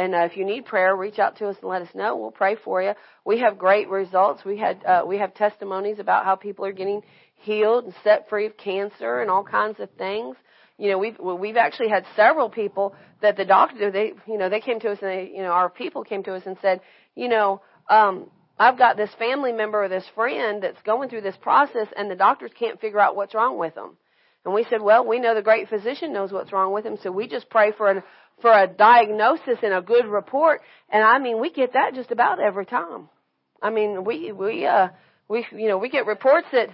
And uh, if you need prayer, reach out to us and let us know. We'll pray for you. We have great results. We had uh, we have testimonies about how people are getting healed and set free of cancer and all kinds of things. You know, we've we've actually had several people that the doctor they you know they came to us and they you know our people came to us and said you know um, I've got this family member or this friend that's going through this process and the doctors can't figure out what's wrong with them. And we said, well, we know the great physician knows what's wrong with him, so we just pray for an for a diagnosis and a good report. And I mean, we get that just about every time. I mean, we we uh we you know we get reports that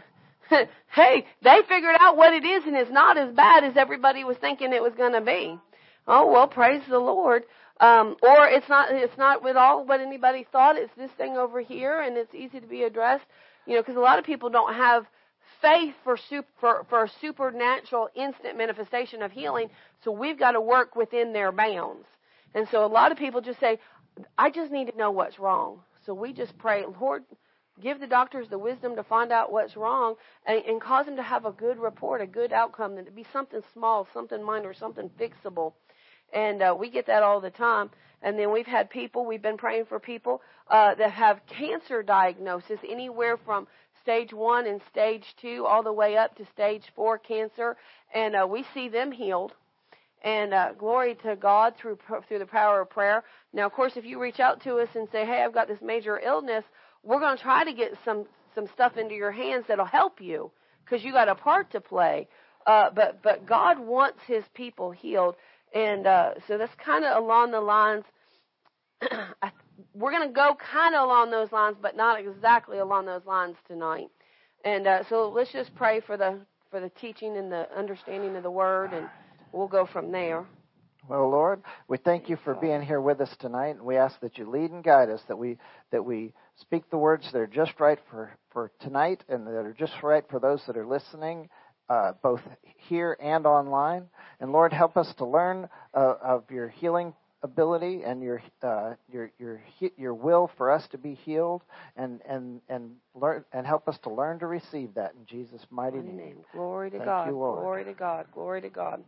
hey they figured out what it is and it's not as bad as everybody was thinking it was going to be. Oh well, praise the Lord. Um, or it's not it's not with all what anybody thought. It's this thing over here, and it's easy to be addressed. You know, because a lot of people don't have faith for, super, for, for a supernatural instant manifestation of healing, so we've got to work within their bounds. And so a lot of people just say, I just need to know what's wrong. So we just pray, Lord, give the doctors the wisdom to find out what's wrong and, and cause them to have a good report, a good outcome, that it be something small, something minor, something fixable. And uh, we get that all the time. And then we've had people, we've been praying for people uh, that have cancer diagnosis, anywhere from stage one and stage two, all the way up to stage four cancer, and uh, we see them healed. And uh, glory to God through through the power of prayer. Now, of course, if you reach out to us and say, "Hey, I've got this major illness," we're going to try to get some some stuff into your hands that'll help you because you got a part to play. Uh, but but God wants His people healed, and uh, so that's kind of along the lines. We're going to go kind of along those lines, but not exactly along those lines tonight. And uh, so let's just pray for the for the teaching and the understanding of the word, and we'll go from there. Well, Lord, we thank you for being here with us tonight, and we ask that you lead and guide us, that we that we speak the words that are just right for for tonight, and that are just right for those that are listening, uh, both here and online. And Lord, help us to learn uh, of your healing ability and your uh, your your your will for us to be healed and and and learn and help us to learn to receive that in Jesus' mighty name. name. Glory to Thank God. You, Glory to God. Glory to God.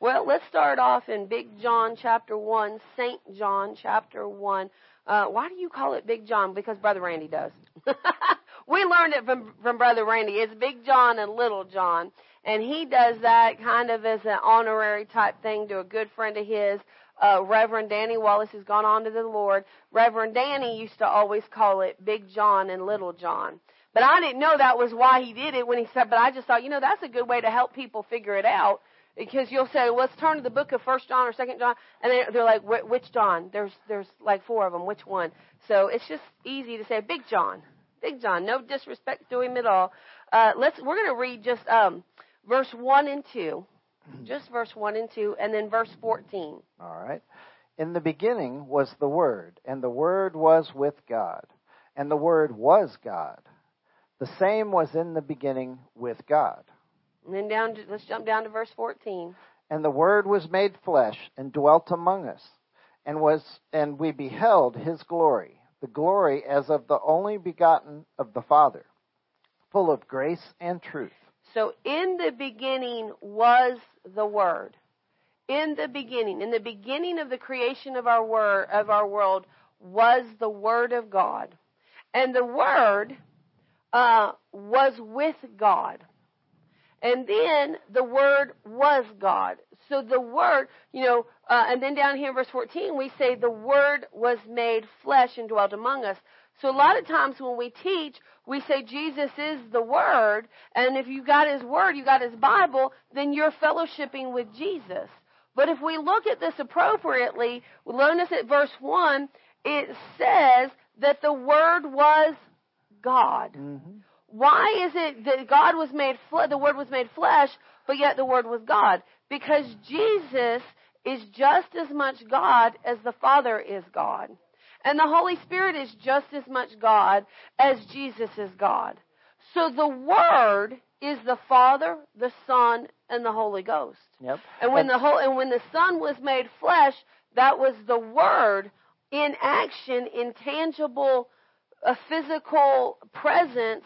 Well, let's start off in Big John chapter one, Saint John chapter one. Uh, why do you call it Big John? Because Brother Randy does. we learned it from from Brother Randy. It's Big John and Little John, and he does that kind of as an honorary type thing to a good friend of his uh, Reverend Danny Wallace who's gone on to the Lord. Reverend Danny used to always call it Big John and Little John. But I didn't know that was why he did it when he said, but I just thought, you know, that's a good way to help people figure it out. Because you'll say, let's turn to the book of First John or Second John, and they're, they're like, which John? There's there's like four of them. Which one? So it's just easy to say Big John, Big John. No disrespect to him at all. Uh, let's we're going to read just um, verse one and two just verse 1 and 2, and then verse 14. All right. In the beginning was the Word, and the Word was with God, and the Word was God. The same was in the beginning with God. And then down to, let's jump down to verse 14. And the Word was made flesh and dwelt among us, and was and we beheld his glory, the glory as of the only begotten of the Father, full of grace and truth. So in the beginning was the Word. In the beginning, in the beginning of the creation of our word of our world was the Word of God, and the Word uh, was with God. And then the Word was God. So the Word, you know, uh, and then down here in verse 14, we say the Word was made flesh and dwelt among us. So a lot of times when we teach, we say Jesus is the Word, and if you got His Word, you got His Bible, then you're fellowshipping with Jesus. But if we look at this appropriately, notice at verse 1, it says that the Word was God. Mm-hmm. Why is it that God was made, flesh, the Word was made flesh, but yet the Word was God? Because Jesus is just as much God as the Father is God. And the Holy Spirit is just as much God as Jesus is God. So the Word is the Father, the Son, and the Holy Ghost. Yep. And when the whole and when the Son was made flesh, that was the Word in action, in tangible, a physical presence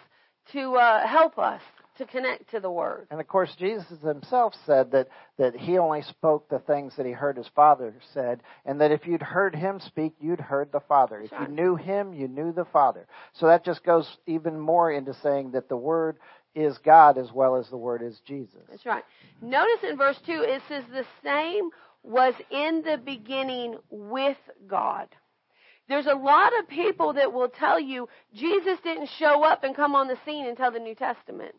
to uh, help us. to connect to the Word. And of course, Jesus himself said that, that he only spoke the things that he heard his Father said, and that if you'd heard him speak, you'd heard the Father. If you knew him, you knew the Father. So that just goes even more into saying that the Word is God as well as the Word is Jesus. That's right. Notice in verse 2, it says, The same was in the beginning with God. There's a lot of people that will tell you Jesus didn't show up and come on the scene until the New Testament.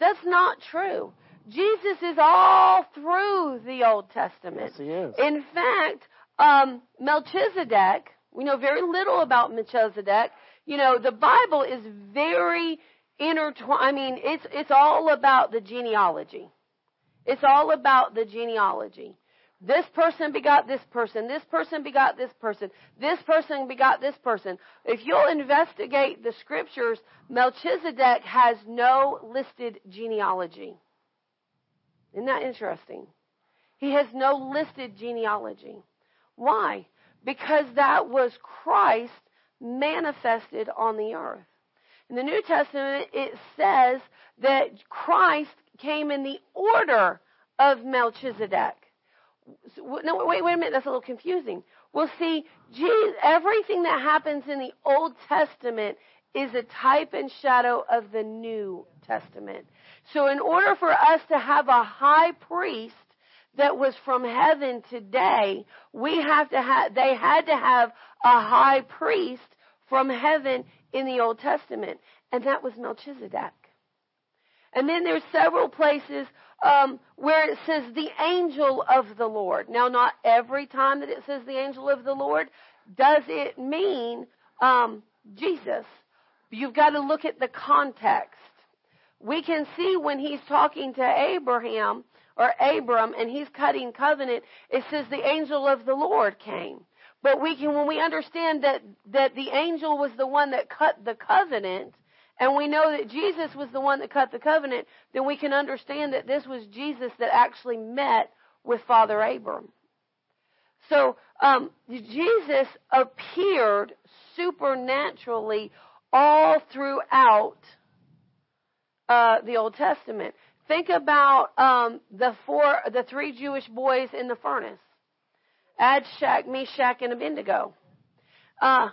That's not true. Jesus is all through the Old Testament. Yes, he is. In fact, um, Melchizedek, we know very little about Melchizedek. You know, the Bible is very intertwined. I mean, it's, it's all about the genealogy. It's all about the genealogy. This person begot this person. This person begot this person. This person begot this person. If you'll investigate the scriptures, Melchizedek has no listed genealogy. Isn't that interesting? He has no listed genealogy. Why? Because that was Christ manifested on the earth. In the New Testament, it says that Christ came in the order of Melchizedek no, wait, wait a minute. That's a little confusing. Well, see, Jesus, everything that happens in the Old Testament is a type and shadow of the New Testament. So, in order for us to have a high priest that was from heaven today, we have to have, they had to have a high priest from heaven in the Old Testament, and that was Melchizedek. And then there's several places um, where it says the angel of the Lord. Now, not every time that it says the angel of the Lord does it mean um, Jesus. You've got to look at the context. We can see when he's talking to Abraham or Abram and he's cutting covenant, it says the angel of the Lord came. But we can, when we understand that, that the angel was the one that cut the covenant, and we know that Jesus was the one that cut the covenant, then we can understand that this was Jesus that actually met with Father Abram. So um, Jesus appeared supernaturally all throughout uh, the Old Testament. Think about um, the four, the three Jewish boys in the furnace: Shadrach, Meshach, and Abednego. Uh,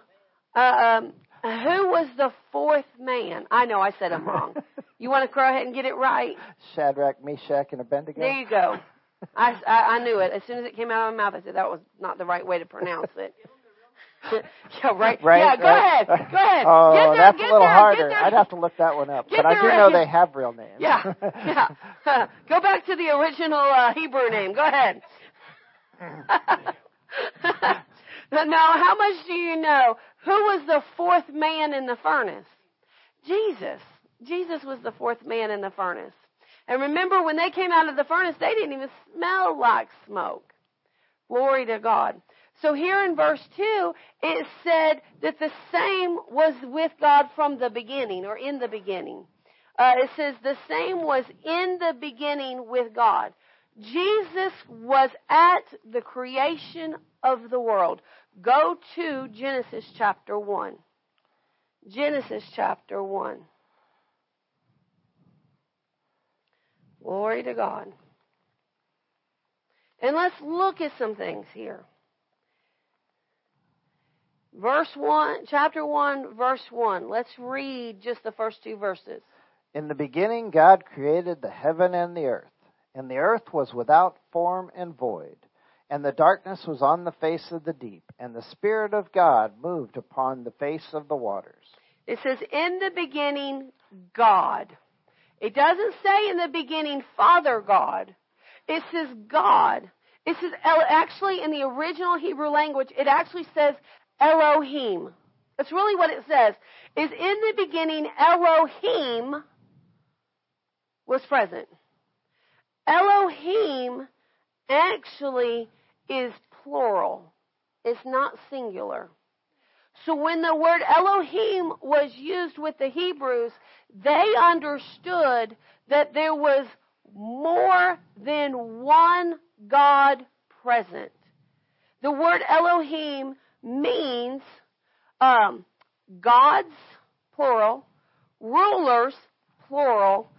uh, um, who was the fourth man? I know I said it wrong. you want to go ahead and get it right? Shadrach, Meshach, and Abednego. There you go. I, I, I knew it. As soon as it came out of my mouth, I said that was not the right way to pronounce it. yeah, right. right. Yeah, go right. ahead. Go ahead. Oh, there, that's a little there, harder. I'd have to look that one up, Get but I do there. know they have real names. Yeah, yeah. go back to the original uh, Hebrew name. Go ahead. now, how much do you know? Who was the fourth man in the furnace? Jesus. Jesus was the fourth man in the furnace. And remember, when they came out of the furnace, they didn't even smell like smoke. Glory to God. So here in verse 2, it said that the same was with God from the beginning, or in the beginning. Uh, it says the same was in the beginning with God. Jesus was at the creation of the world. Go to Genesis chapter 1. Genesis chapter 1. Glory to God. And let's look at some things here. Verse 1, chapter 1, verse 1. Let's read just the first two verses. In the beginning, God created the heaven and the earth, and the earth was without form and void, and the darkness was on the face of the deep, and the Spirit of God moved upon the face of the waters. It says, in the beginning, God. It doesn't say in the beginning, Father God. It says God. It says, actually, in the original Hebrew language, it actually says Elohim. That's really what it says. Is in the beginning, Elohim was present. Elohim actually is plural. It's not singular. So when the word Elohim was used with the Hebrews, they understood that there was more than one God present. The word Elohim means um, gods, plural, rulers, plural,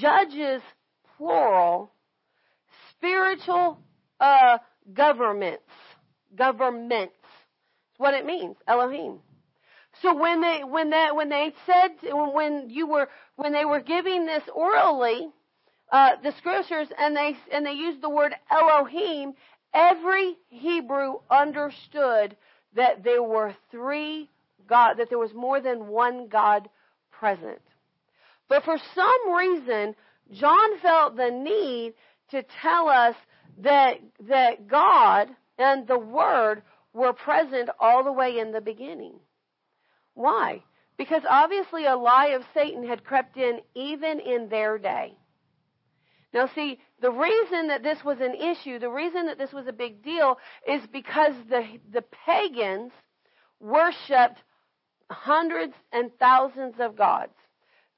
judges, plural, spiritual uh, governments. Governments. That's what it means. Elohim. So when they when that when they said when you were when they were giving this orally, uh, the scriptures and they and they used the word Elohim, every Hebrew understood that there were three God that there was more than one God present. But for some reason, John felt the need to tell us that that God and the Word were present all the way in the beginning. Why? Because obviously a lie of Satan had crept in even in their day. Now see, the reason that this was an issue, the reason that this was a big deal is because the, the pagans worshiped hundreds and thousands of gods.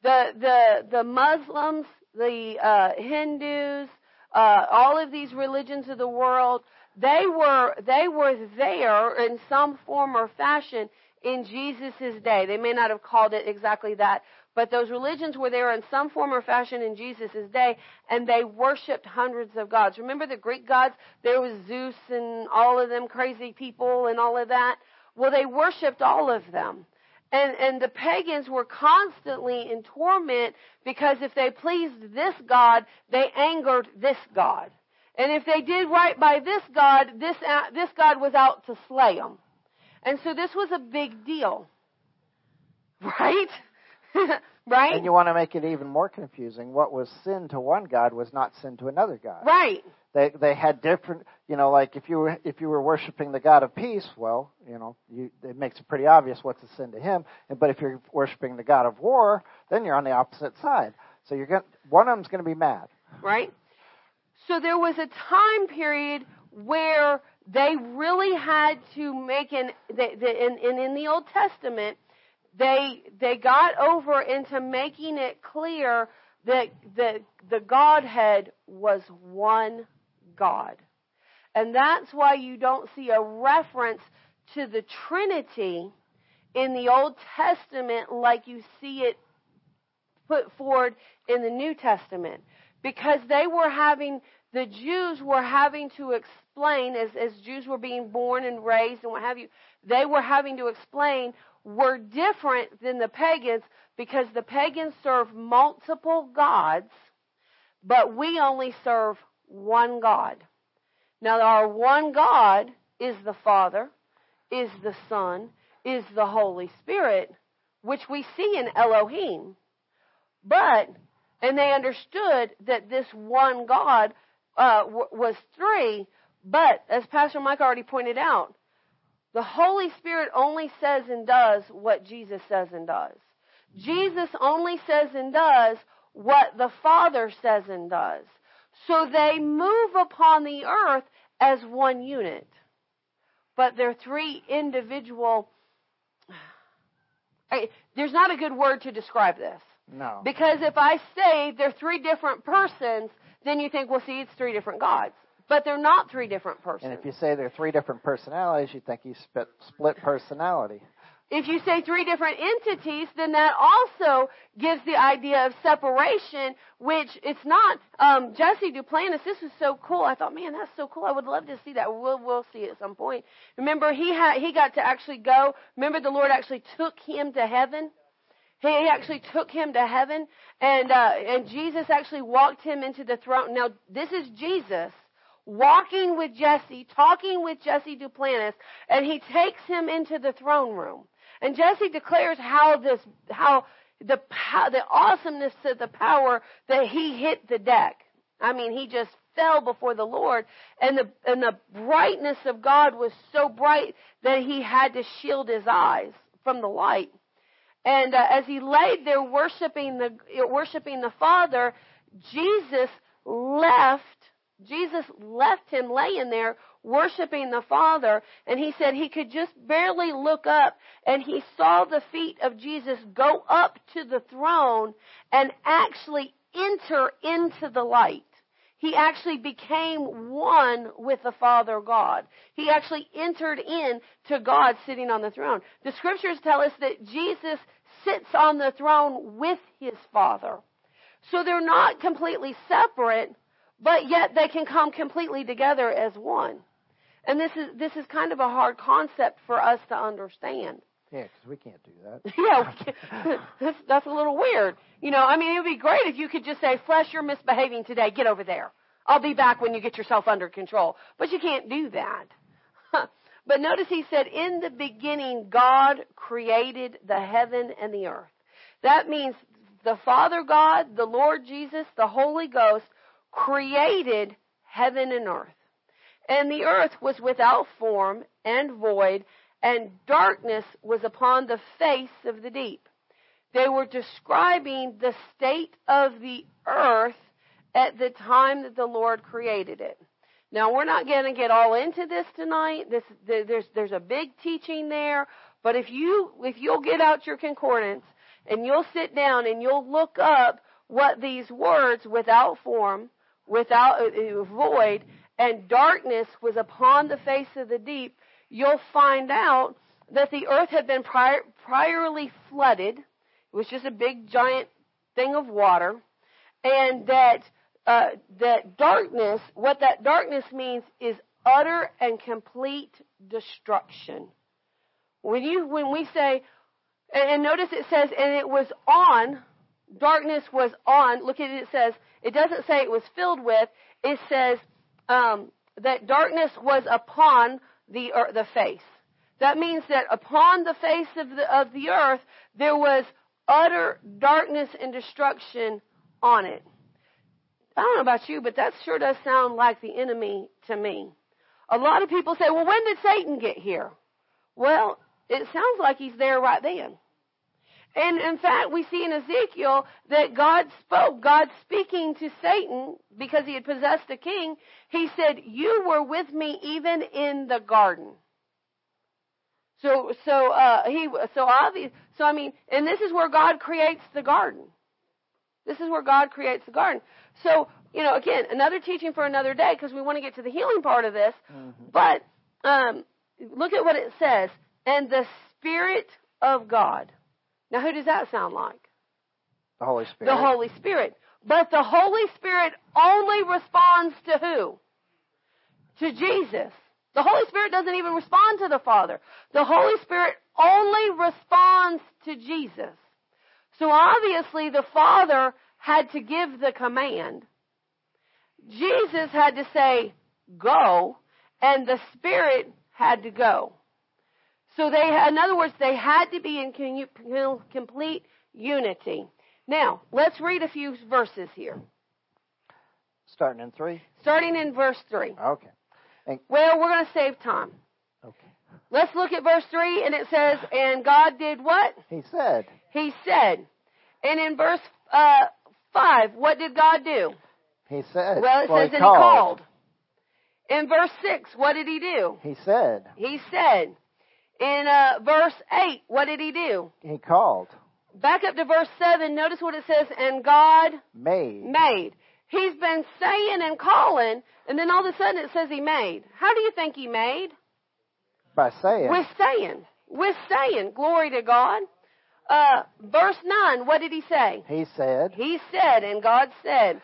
The, the, the Muslims, the uh, Hindus, uh, all of these religions of the world, they were, they were there in some form or fashion in Jesus' day. They may not have called it exactly that, but those religions were there in some form or fashion in Jesus' day, and they worshipped hundreds of gods. Remember the Greek gods? There was Zeus and all of them crazy people and all of that. Well, they worshipped all of them. And, and the pagans were constantly in torment because if they pleased this God, they angered this God. And if they did right by this God, this, uh, this God was out to slay them. And so this was a big deal. Right? right? And you want to make it even more confusing. What was sin to one God was not sin to another God. Right. They they had different, you know, like if you were if you were worshiping the God of peace, well, you know, you, it makes it pretty obvious what's a sin to him. But if you're worshiping the God of war, then you're on the opposite side. So you're going one of them's going to be mad. Right. So there was a time period where they really had to make an they, they, in, in in the Old Testament they they got over into making it clear that the the Godhead was one God. And that's why you don't see a reference to the Trinity in the Old Testament like you see it put forward in the New Testament. Because they were having, the Jews were having to explain, as, as Jews were being born and raised and what have you, they were having to explain were different than the pagans because the pagans serve multiple gods, but we only serve one God. Now, our one God is the Father, is the Son, is the Holy Spirit, which we see in Elohim. But, and they understood that this one God uh, w- was three, but as Pastor Mike already pointed out, the Holy Spirit only says and does what Jesus says and does. Jesus only says and does what the Father says and does. So they move upon the earth as one unit. But they're three individual. I, there's not a good word to describe this. No. Because if I say they're three different persons, then you think, well, see, it's three different gods. But they're not three different persons. And if you say they're three different personalities, you think you split, split personality. If you say three different entities, then that also gives the idea of separation, which it's not. Um, Jesse Duplantis, this is so cool. I thought, man, that's so cool. I would love to see that. We'll we'll see it at some point. Remember, he had he got to actually go. Remember, the Lord actually took him to heaven. He actually took him to heaven, and uh, and Jesus actually walked him into the throne. Now, this is Jesus walking with Jesse, talking with Jesse Duplantis, and he takes him into the throne room. And Jesse declares how this, how the, the awesomeness of the power that he hit the deck. I mean, he just fell before the Lord, and the and the brightness of God was so bright that he had to shield his eyes from the light. And uh, as he laid there worshiping the worshiping the Father, Jesus left Jesus left him laying there worshiping the Father, and he said he could just barely look up, and he saw the feet of Jesus go up to the throne and actually enter into the light. He actually became one with the Father God. He actually entered in to God sitting on the throne. The scriptures tell us that Jesus sits on the throne with his Father. So they're not completely separate, but yet they can come completely together as one. And this is this is kind of a hard concept for us to understand. Yeah, because we can't do that. yeah, that's that's a little weird. You know, I mean, it would be great if you could just say, "Flesh, you're misbehaving today. Get over there. I'll be back when you get yourself under control." But you can't do that. but notice he said, "In the beginning, God created the heaven and the earth." That means the Father God, the Lord Jesus, the Holy Ghost created heaven and earth. And the earth was without form and void, and darkness was upon the face of the deep. They were describing the state of the earth at the time that the Lord created it. Now we're not going to get all into this tonight. This, there's, there's a big teaching there, but if you, if you'll get out your concordance and you'll sit down and you'll look up what these words without form, without uh, void, and darkness was upon the face of the deep, you'll find out that the earth had been prior, priorly flooded. It was just a big giant thing of water, and that uh, that darkness, what that darkness means, is utter and complete destruction. When you when we say, and notice it says, and it was on, darkness was on. Look at it. It says it doesn't say it was filled with. It says um, that darkness was upon the er, the face. That means that upon the face of the of the earth there was utter darkness and destruction on it. I don't know about you, but that sure does sound like the enemy to me. A lot of people say, "Well, when did Satan get here?" Well, it sounds like he's there right then. And in fact, we see in Ezekiel that God spoke, God speaking to Satan because he had possessed a king. He said, "You were with me even in the garden." So, so uh, he, so obvious. So I mean, and this is where God creates the garden. This is where God creates the garden. So you know, again, another teaching for another day because we want to get to the healing part of this. Mm-hmm. But um, look at what it says, and the Spirit of God. Now, who does that sound like? The Holy Spirit. The Holy Spirit. But the Holy Spirit only responds to who? To Jesus. The Holy Spirit doesn't even respond to the Father. The Holy Spirit only responds to Jesus. So obviously the Father had to give the command. Jesus had to say, go, and the Spirit had to go. So they, in other words, they had to be in complete unity. Now, let's read a few verses here. Starting in 3? Starting in verse 3. Okay. And, well, we're going to save time. Okay. Let's look at verse 3, and it says, And God did what? He said. He said. And in verse uh, 5, what did God do? He said. Well, it well, says, he and called. he called. In verse 6, what did he do? He said. He said. In uh, verse 8, what did he do? He called. Back up to verse 7, notice what it says, and God made. Made. He's been saying and calling, and then all of a sudden it says he made. How do you think he made? By saying. With saying. With saying. Glory to God. Uh, verse 9, what did he say? He said. He said, and God said.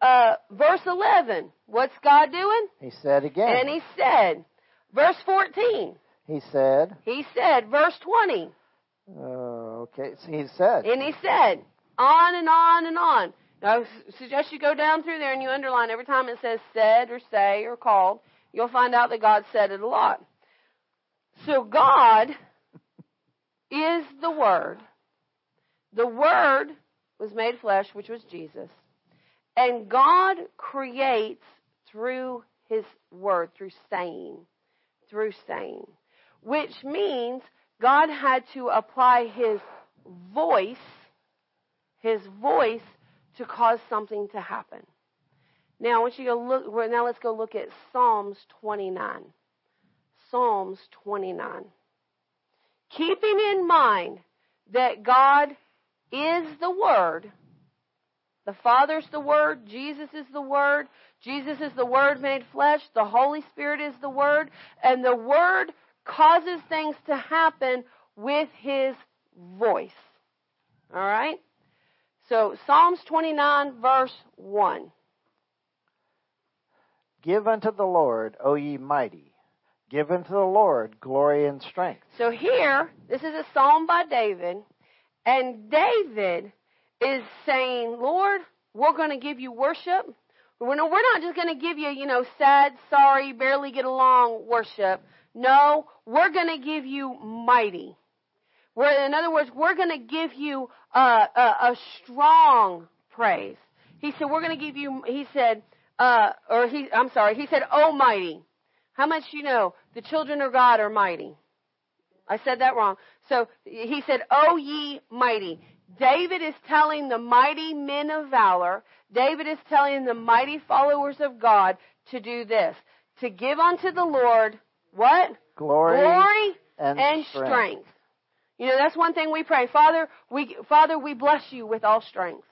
Uh, verse 11, what's God doing? He said again. And he said. Verse 14. He said. He said. Verse 20. Uh, okay, so he said. And he said. On and on and on. Now, I suggest you go down through there and you underline every time it says said or say or called. You'll find out that God said it a lot. So God is the Word. The Word was made flesh, which was Jesus. And God creates through His Word, through saying. Through saying which means God had to apply his voice, his voice to cause something to happen. Now I want you to look now let's go look at Psalms 29. Psalms 29. Keeping in mind that God is the Word, the Father's the Word, Jesus is the Word, Jesus is the Word made flesh, the Holy Spirit is the Word, and the Word causes things to happen with his voice. All right? So Psalms 29 verse 1. Give unto the Lord, O ye mighty. Give unto the Lord glory and strength. So here, this is a psalm by David, and David is saying, Lord, we're going to give you worship. We're not, just going to give you, you know, sad, sorry, barely get along worship. No, we're going to give you mighty. We're, in other words, we're going to give you a, a, a strong praise. He said, we're going to give you, he said, uh, or he, I'm sorry, he said, Almighty. How much you know the children of God are mighty? I said that wrong. So he said, O ye mighty. David is telling the mighty men of valor, David is telling the mighty followers of God to do this. To give unto the Lord what? Glory, Glory and, and strength. strength. You know, that's one thing we pray. Father, we, Father, we bless you with all strength.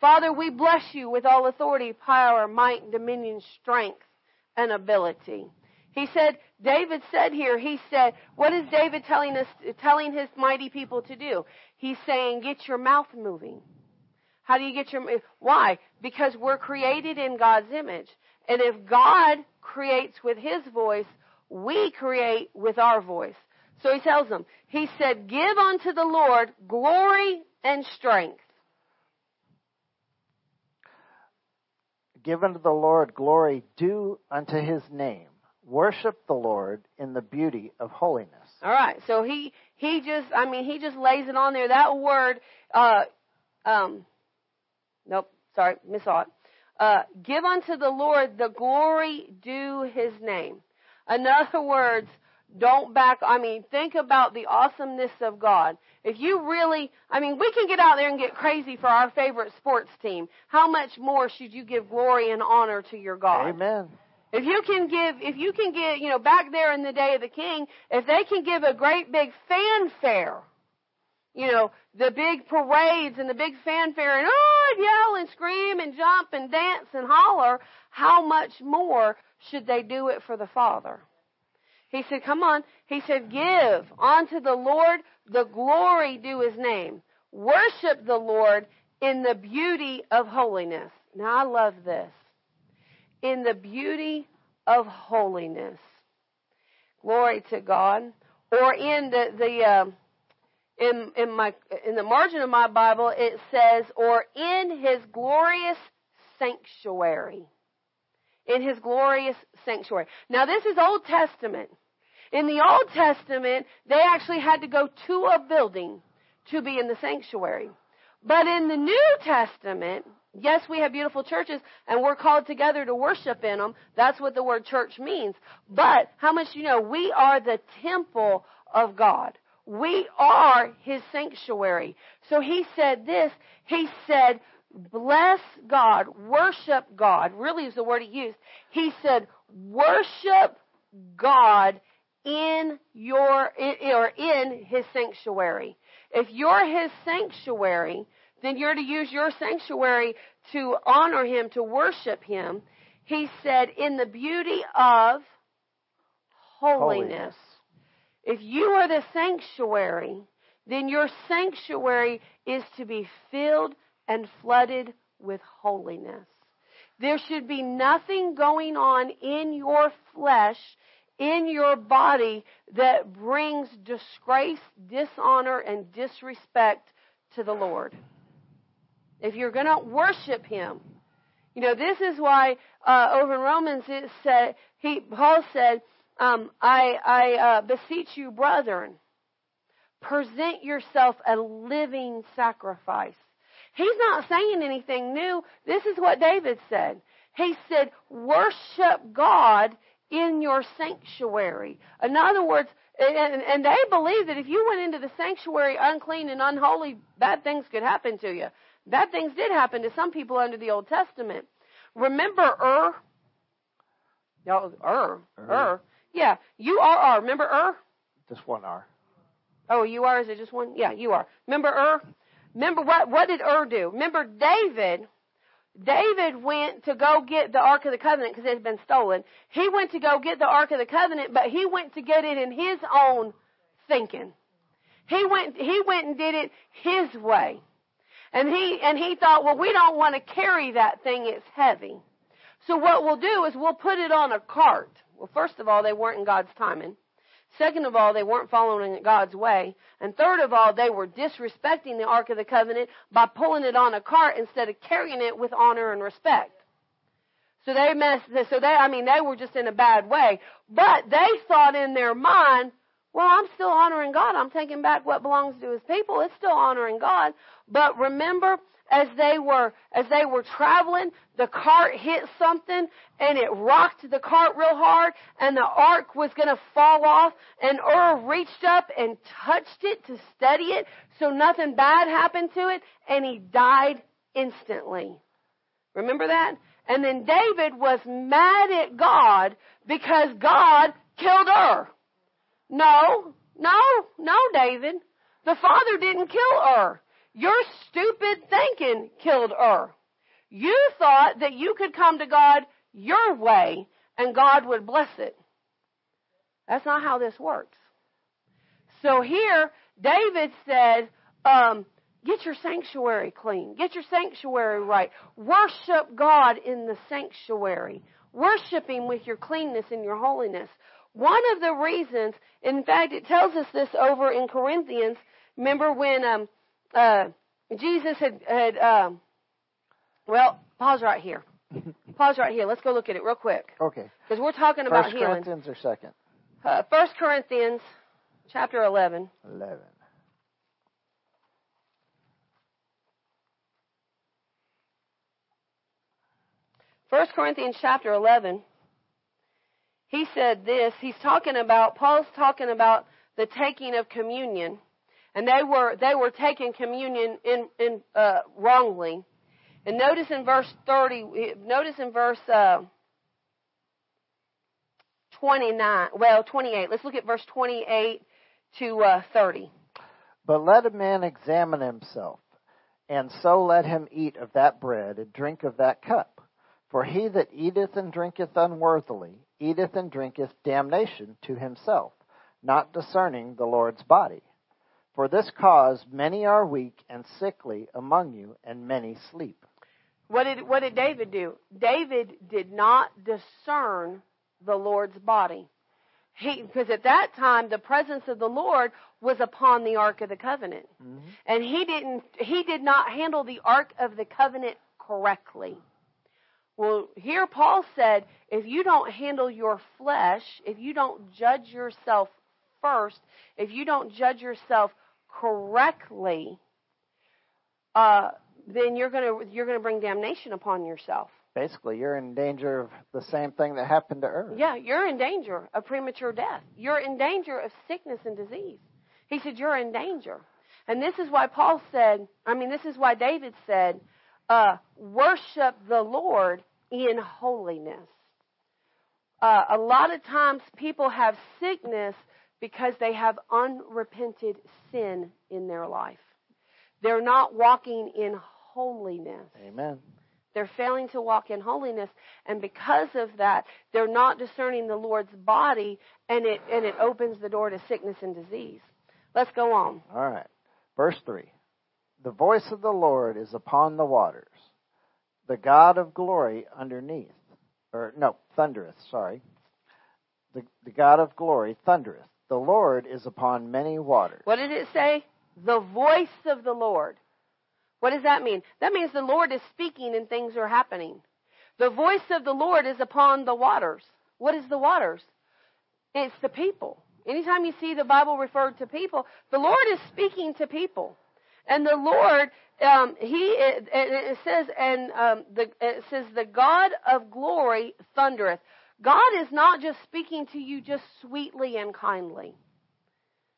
Father, we bless you with all authority, power, might, dominion, strength, and ability. He said, David said here, he said, what is David telling us, telling his mighty people to do? He's saying, get your mouth moving. How do you get your, why? Because we're created in God's image. And if God creates with his voice, we create with our voice. So he tells them, he said, give unto the Lord glory and strength. Give unto the Lord glory due unto his name. Worship the Lord in the beauty of holiness. All right. So he he just I mean he just lays it on there. That word uh um nope, sorry, missaw it. Uh give unto the Lord the glory due his name. In other words, don't back I mean think about the awesomeness of God. If you really I mean we can get out there and get crazy for our favorite sports team. How much more should you give glory and honor to your God? Amen. If you can give, if you can get, you know, back there in the day of the king, if they can give a great big fanfare, you know, the big parades and the big fanfare and oh, yell and scream and jump and dance and holler, how much more should they do it for the Father? He said, come on. He said, give unto the Lord the glory due his name. Worship the Lord in the beauty of holiness. Now I love this in the beauty of holiness. Glory to God. Or in the the uh, in in my in the margin of my Bible it says, or in His glorious sanctuary. In His glorious sanctuary. Now this is Old Testament. In the Old Testament, they actually had to go to a building to be in the sanctuary. But in the New Testament, Yes, we have beautiful churches and we're called together to worship in them. That's what the word church means. But how much you know we are the temple of God. We are his sanctuary. So he said this, he said, bless God, worship God. Really is the word he used. He said, worship God in your, or in his sanctuary. If you're his sanctuary, then you're to use your sanctuary to honor him, to worship him. He said, in the beauty of holiness. Holiness. If you are the sanctuary, then your sanctuary is to be filled and flooded with holiness. There should be nothing going on in your flesh, in your body, that brings disgrace, dishonor, and disrespect to the Lord if you're going to worship Him. You know, this is why uh, over in Romans it said he Paul said, um, "I I uh, beseech you, brethren, present yourself a living sacrifice." He's not saying anything new. This is what David said. He said, "Worship God in your sanctuary." In other words, and, and they believe that if you went into the sanctuary unclean and unholy, bad things could happen to you. Bad things did happen to some people under the Old Testament. Remember Ur? Y'all, Ur, Ur. Ur. Yeah, you are Ur. Remember Ur? Just one R. Oh, you are? Is it just one? Yeah, you are. Remember Ur? Remember what? What did Ur do? Remember David? David went to go get the Ark of the Covenant because it had been stolen. He went to go get the Ark of the Covenant, but he went to get it in his own thinking. He went. He went and did it his way. And he, and he thought, well, we don't want to carry that thing. It's heavy. So what we'll do is we'll put it on a cart. Well, first of all, they weren't in God's timing. Second of all, they weren't following God's way. And third of all, they were disrespecting the Ark of the Covenant by pulling it on a cart instead of carrying it with honor and respect. So they messed, so they, I mean, they were just in a bad way. But they thought in their mind, well, I'm still honoring God. I'm taking back what belongs to His people. It's still honoring God. But remember, as they were as they were traveling, the cart hit something and it rocked the cart real hard and the ark was going to fall off and Ur reached up and touched it to steady it so nothing bad happened to it and he died instantly. Remember that? And then David was mad at God because God killed Ur. No, no, no, David. The father didn't kill Ur. Your stupid thinking killed Ur. You thought that you could come to God your way and God would bless it. That's not how this works. So here, David said, um, get your sanctuary clean. Get your sanctuary right. Worship God in the sanctuary. Worship Him with your cleanness and your holiness. One of the reasons, in fact, it tells us this over in Corinthians. Remember when um, uh, Jesus had, had um, well, pause right here. pause right here. Let's go look at it real quick. Okay. Because we're talking about First healing. Corinthians or second? Uh, First Corinthians, chapter 11. 11. First Corinthians chapter 11. He said this. He's talking about, Paul's talking about the taking of communion and they were they were taking communion in in uh, wrongly. And notice in verse thirty, notice in verse uh, twenty nine, well twenty eight. Let's look at verse twenty eight to uh, thirty. But let a man examine himself, and so let him eat of that bread and drink of that cup. For he that eateth and drinketh unworthily eateth and drinketh damnation to himself, not discerning the Lord's body. For this cause many are weak and sickly among you, and many sleep. What did, what did David do? David did not discern the Lord's body. He, because at that time the presence of the Lord was upon the Ark of the Covenant. Mm-hmm. And he didn't, he did not handle the Ark of the Covenant correctly. Well, here Paul said, if you don't handle your flesh, if you don't judge yourself first, if you don't judge yourself correctly, uh, then you're going to you're going to bring damnation upon yourself. Basically, you're in danger of the same thing that happened to Earth. Yeah, you're in danger of premature death. You're in danger of sickness and disease. He said you're in danger, and this is why Paul said. I mean, this is why David said, uh, "Worship the Lord in holiness." Uh, a lot of times, people have sickness because they have unrepented sin in their life. They're not walking in holiness. Amen. They're failing to walk in holiness, and because of that, they're not discerning the Lord's body, and it and it opens the door to sickness and disease. Let's go on. All right. Verse 3. The voice of the Lord is upon the waters. The God of glory underneath. Or, no, thundereth, sorry. The, the God of glory thundereth. The Lord is upon many waters. What did it say? The voice of the Lord. What does that mean? That means the Lord is speaking and things are happening. The voice of the Lord is upon the waters. What is the waters? It's the people. Anytime you see the Bible referred to people, the Lord is speaking to people. And the Lord, um, He, it, it says, and um, the, it says, the God of glory thundereth. God is not just speaking to you just sweetly and kindly.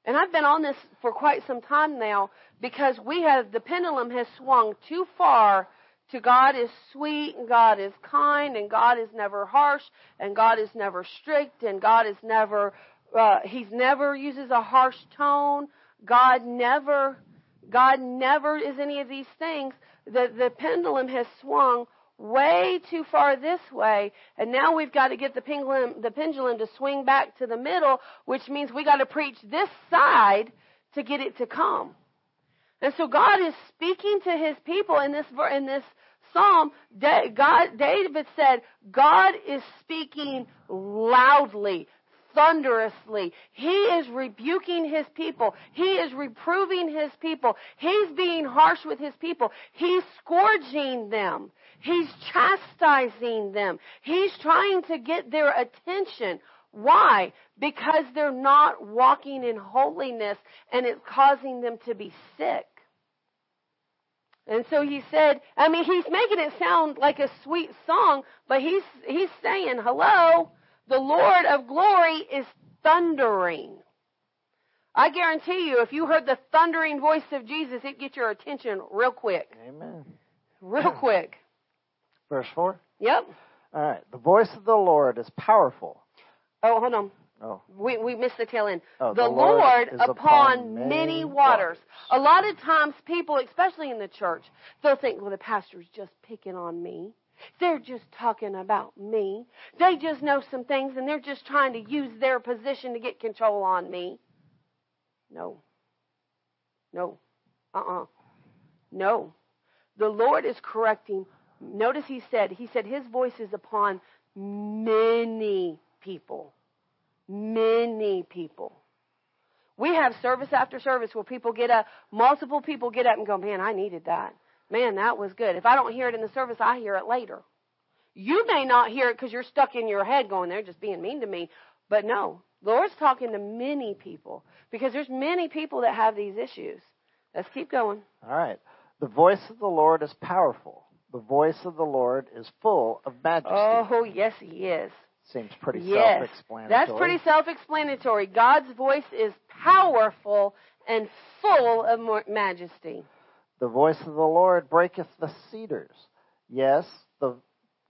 And I've been on this for quite some time now because we have, the pendulum has swung too far to God is sweet and God is kind and God is never harsh and God is never strict and God is never, uh, He's never uses a harsh tone. God never, God never is any of these things. The, the pendulum has swung way too far this way, and now we've got to get the pendulum, the pendulum to swing back to the middle, which means we got to preach this side to get it to come. And so God is speaking to his people in this in this psalm. God, David said, God is speaking loudly, thunderously. He is rebuking his people. He is reproving his people. He's being harsh with his people. He's scourging them. He's chastising them. He's trying to get their attention. Why? Because they're not walking in holiness and it's causing them to be sick. And so he said, I mean, he's making it sound like a sweet song, but he's, he's saying, hello, the Lord of glory is thundering. I guarantee you, if you heard the thundering voice of Jesus, it'd get your attention real quick. Amen. Real quick. Verse 4? Yep. All right. The voice of the Lord is powerful. Oh, hold on. Oh. We, we missed the tail end. Oh, the, the Lord, Lord upon, upon many, many waters. waters. A lot of times people, especially in the church, they'll think, well, the pastor's just picking on me. They're just talking about me. They just know some things and they're just trying to use their position to get control on me. No. No. Uh-uh. No. The Lord is correcting. Notice he said, he said his voice is upon many people. Many people. We have service after service where people get up, multiple people get up and go, man, I needed that. Man, that was good. If I don't hear it in the service, I hear it later. You may not hear it because you're stuck in your head going, they're just being mean to me. But no, Lord's talking to many people because there's many people that have these issues. Let's keep going. All right. The voice of the Lord is powerful. The voice of the Lord is full of majesty. Oh, yes, he is. Seems pretty yes, self-explanatory. That's pretty self-explanatory. God's voice is powerful and full of majesty. The voice of the Lord breaketh the cedars. Yes, the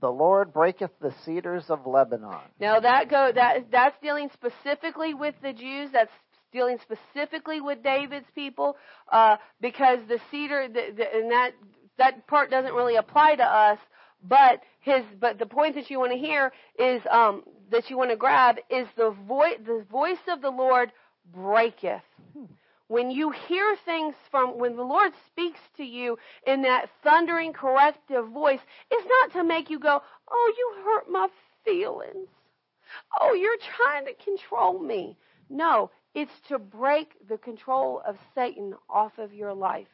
the Lord breaketh the cedars of Lebanon. Now that go that that's dealing specifically with the Jews. That's dealing specifically with David's people, uh, because the cedar the, the, and that that part doesn't really apply to us. But his but the point that you want to hear is um, that you want to grab is the voice the voice of the Lord breaketh. Hmm when you hear things from, when the Lord speaks to you in that thundering corrective voice, it's not to make you go, oh, you hurt my feelings. Oh, you're trying to control me. No, it's to break the control of Satan off of your life.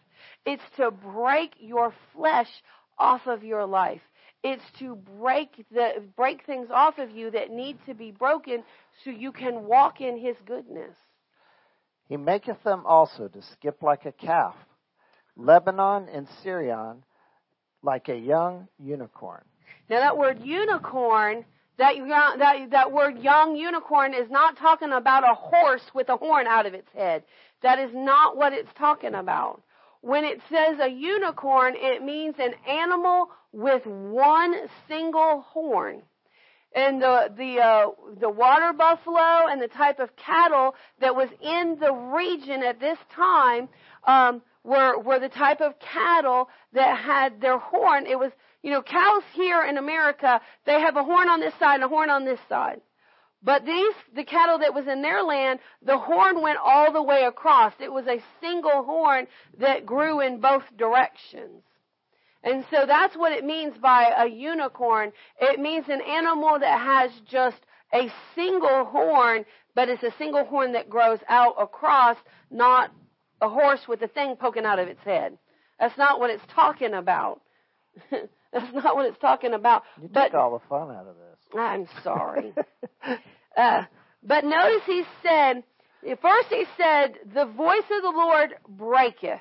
It's to break your flesh off of your life. It's to break the break things off of you that need to be broken so you can walk in his goodness. He maketh them also to skip like a calf, Lebanon and Sirion like a young unicorn. Now that word unicorn, that, that, that word young unicorn is not talking about a horse with a horn out of its head. That is not what it's talking about. When it says a unicorn, it means an animal with one single horn and the the uh, the water buffalo and the type of cattle that was in the region at this time um, were were the type of cattle that had their horn. It was you know cows here in America they have a horn on this side and a horn on this side. But these, the cattle that was in their land, the horn went all the way across. It was a single horn that grew in both directions. And so that's what it means by a unicorn. It means an animal that has just a single horn, but it's a single horn that grows out across, not a horse with a thing poking out of its head. That's not what it's talking about. That's not what it's talking about. You but, took all the fun out of this. I'm sorry. uh, but notice he said, first he said, the voice of the Lord breaketh.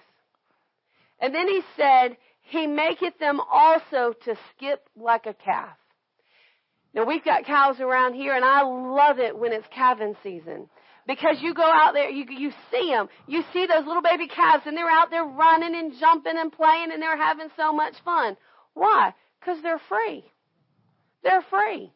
And then he said, he maketh them also to skip like a calf. Now we've got cows around here and I love it when it's calving season. Because you go out there, you, you see them. You see those little baby calves and they're out there running and jumping and playing and they're having so much fun. Why? Because they're free. They're free.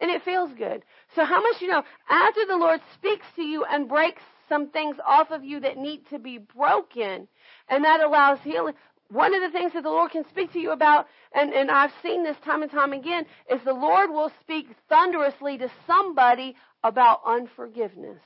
And it feels good. So how much you know, after the Lord speaks to you and breaks some things off of you that need to be broken, and that allows healing one of the things that the Lord can speak to you about, and, and I've seen this time and time again, is the Lord will speak thunderously to somebody about unforgiveness.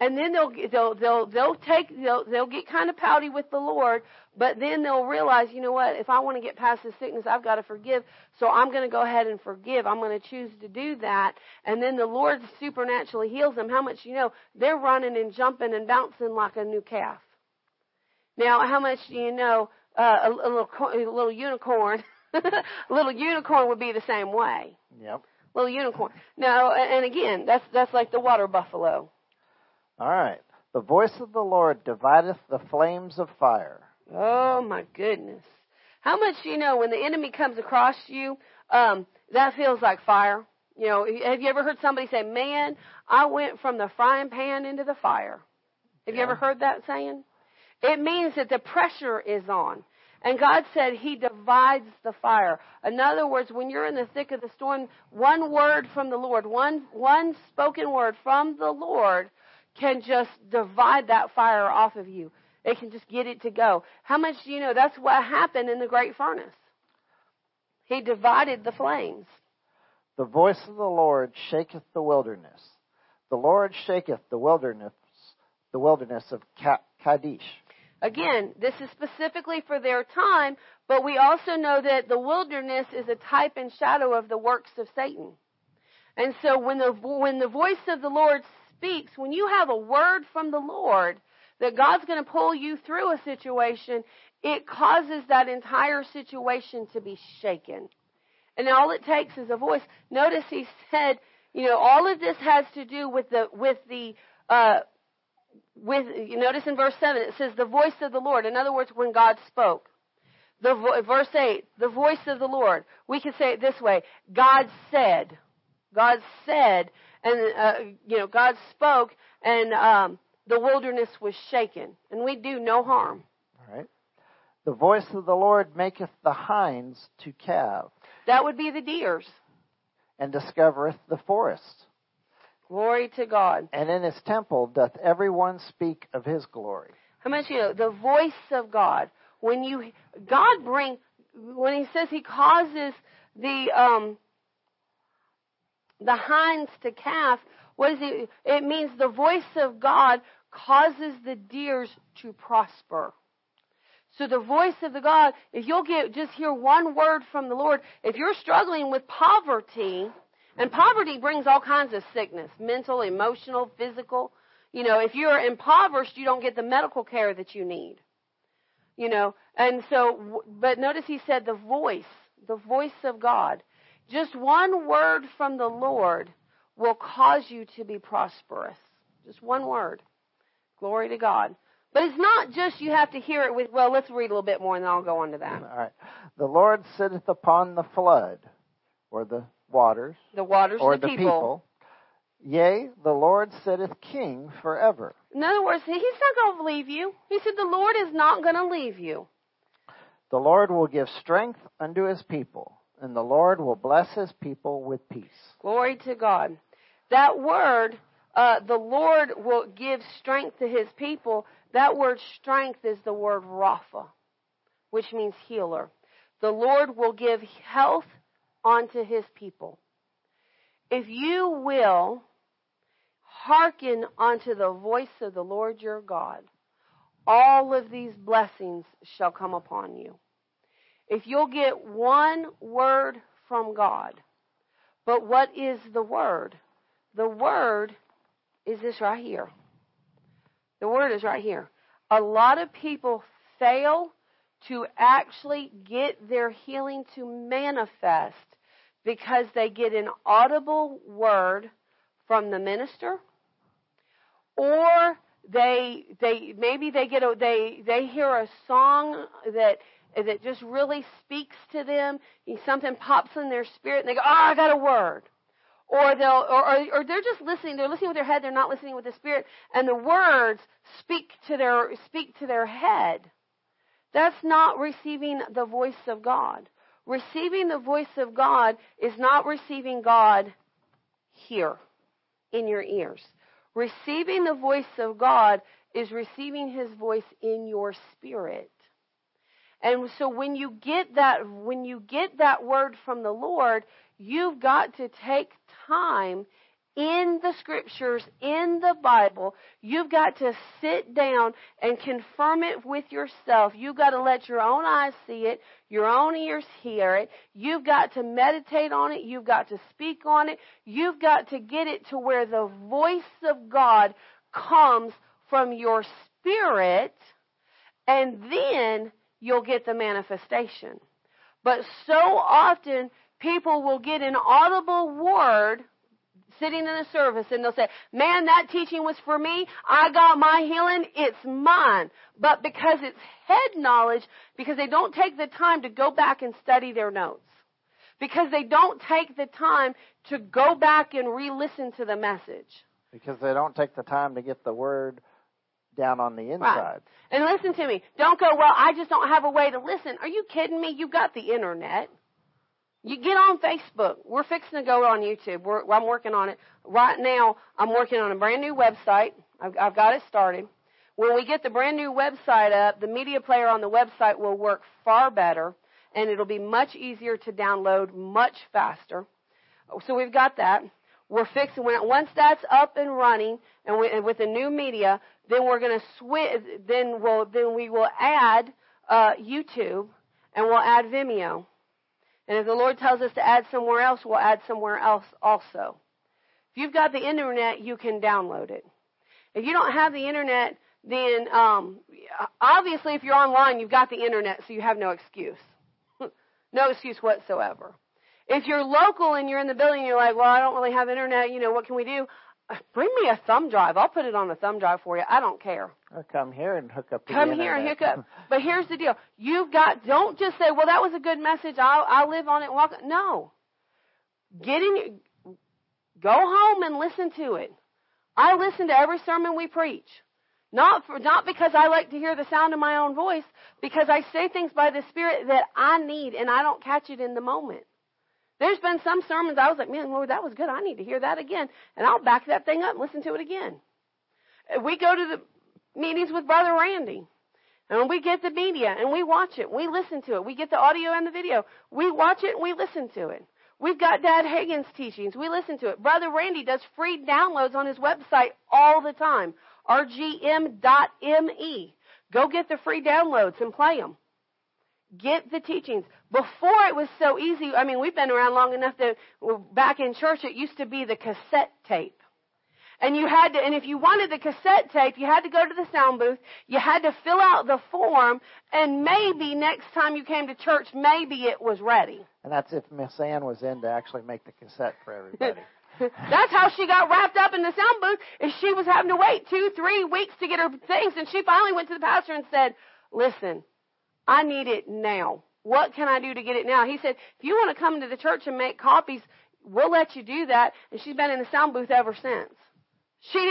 and then they'll they'll they'll they'll take they'll they'll get kind of pouty with the Lord, but then they'll realize, you know what? If I want to get past this sickness, I've got to forgive. So I'm going to go ahead and forgive. I'm going to choose to do that, and then the Lord supernaturally heals them. How much you know? They're running and jumping and bouncing like a new calf. Now, how much do you know? Uh, a, a little a little unicorn, a little unicorn would be the same way. Yep. Little unicorn. Now, and again, that's that's like the water buffalo. All right. The voice of the Lord divideth the flames of fire. Oh my goodness. How much do you know when the enemy comes across you, um, that feels like fire? You know, have you ever heard somebody say, Man, I went from the frying pan into the fire? Have yeah. you ever heard that saying? It means that the pressure is on. And God said He divides the fire. In other words, when you're in the thick of the storm, one word from the Lord, one, one spoken word from the Lord can just divide that fire off of you. It can just get it to go. How much do you know? That's what happened in the great furnace. He divided the flames. The voice of the Lord shaketh the wilderness. The Lord shaketh the wilderness, the wilderness of Kadesh. Again, this is specifically for their time, but we also know that the wilderness is a type and shadow of the works of Satan. And so when the, when the voice of the Lord speaks, when you have a word from the Lord that God's going to pull you through a situation, it causes that entire situation to be shaken. And all it takes is a voice. Notice he said, you know, all of this has to do with the with the uh, with you notice in verse seven it says the voice of the Lord. In other words, when God spoke. The vo- verse eight, the voice of the Lord. We can say it this way: God said. God said, and uh, you know God spoke, and um, the wilderness was shaken, and we do no harm. All right. The voice of the Lord maketh the hinds to calve. That would be the deers. And discovereth the forest. Glory to God. And in his temple doth every one speak of his glory. How much you know? The voice of God. When you God bring when he says he causes the um the hinds to calf, what is it? It means the voice of God causes the deers to prosper. So the voice of the God, if you'll get just hear one word from the Lord, if you're struggling with poverty, and poverty brings all kinds of sickness, mental, emotional, physical. You know, if you're impoverished, you don't get the medical care that you need. You know, and so, but notice he said the voice, the voice of God. Just one word from the Lord will cause you to be prosperous. Just one word. Glory to God. But it's not just you have to hear it with, well, let's read a little bit more and then I'll go on to that. All right. The Lord sitteth upon the flood, or the waters, the waters, or the, the people. people. Yea, the Lord sitteth king forever. In other words, He's not going to leave you. He said the Lord is not going to leave you. The Lord will give strength unto His people and the Lord will bless his people with peace. Glory to God. That word, uh, the Lord will give strength to his people. That word strength is the word Rapha, which means healer. The Lord will give health unto his people. If you will hearken unto the voice of the Lord your God, all of these blessings shall come upon you if you'll get one word from God. But what is the word? The word is this right here. The word is right here. A lot of people fail to actually get their healing to manifest because they get an audible word from the minister or they they maybe they get a they they hear a song that that just really speaks to them. and Something pops in their spirit, and they go, "Oh, I got a word." Or they'll, or, or, they're just listening. They're listening with their head. They're not listening with the spirit, and the words speak to their speak to their head. That's not receiving the voice of God. Receiving the voice of God is not receiving God here in your ears. Receiving the voice of God is receiving His voice in your spirit. And so when you get that, when you get that word from the Lord, you've got to take time in the scriptures, in the Bible. You've got to sit down and confirm it with yourself. You've got to let your own eyes see it, your own ears hear it. You've got to meditate on it. You've got to speak on it. You've got to get it to where the voice of God comes from your spirit, and then you'll get the manifestation. But so often, people will get an audible word sitting in a service and they'll say, man, that teaching was for me. I got my healing. It's mine. But because it's head knowledge, because they don't take the time to go back and study their notes, because they don't take the time to go back and re-listen to the message. Because they don't take the time to get the word down on the inside. Right. And listen to me. Don't go, well, I just don't have a way to listen. Are you kidding me? You've got the internet. You get on Facebook. We're fixing to go on YouTube. We're, I'm working on it. Right now, I'm working on a brand new website. I've, I've got it started. When we get the brand new website up, the media player on the website will work far better and it'll be much easier to download much faster. So we've got that. We're fixing when once that's up and running and, we, and with the new media, then we're going to switch. Then we'll then we will add uh, YouTube and we'll add Vimeo. And if the Lord tells us to add somewhere else, we'll add somewhere else also. If you've got the internet, you can download it. If you don't have the internet, then um, obviously if you're online, you've got the internet, so you have no excuse. no excuse whatsoever. If you're local and you're in the building, you're like, well, I don't really have internet. You know, what can we do? Bring me a thumb drive. I'll put it on a thumb drive for you. I don't care. Or come here and hook up. come here and hook up. But here's the deal: you've got. Don't just say, "Well, that was a good message. I'll I'll live on it walk." No. Get in. Go home and listen to it. I listen to every sermon we preach. Not for, not because I like to hear the sound of my own voice, because I say things by the Spirit that I need and I don't catch it in the moment. There's been some sermons I was like, man, Lord, that was good. I need to hear that again. And I'll back that thing up and listen to it again. We go to the meetings with Brother Randy. And we get the media and we watch it. We listen to it. We get the audio and the video. We watch it and we listen to it. We've got Dad Hagin's teachings. We listen to it. Brother Randy does free downloads on his website all the time. rgm.me. Go get the free downloads and play them. Get the teachings. Before it was so easy, I mean, we've been around long enough that back in church it used to be the cassette tape. And you had to, and if you wanted the cassette tape, you had to go to the sound booth, you had to fill out the form, and maybe next time you came to church, maybe it was ready. And that's if Miss Ann was in to actually make the cassette for everybody. That's how she got wrapped up in the sound booth, is she was having to wait two, three weeks to get her things, and she finally went to the pastor and said, listen, I need it now. What can I do to get it now? He said, if you want to come to the church and make copies, we'll let you do that. And she's been in the sound booth ever since.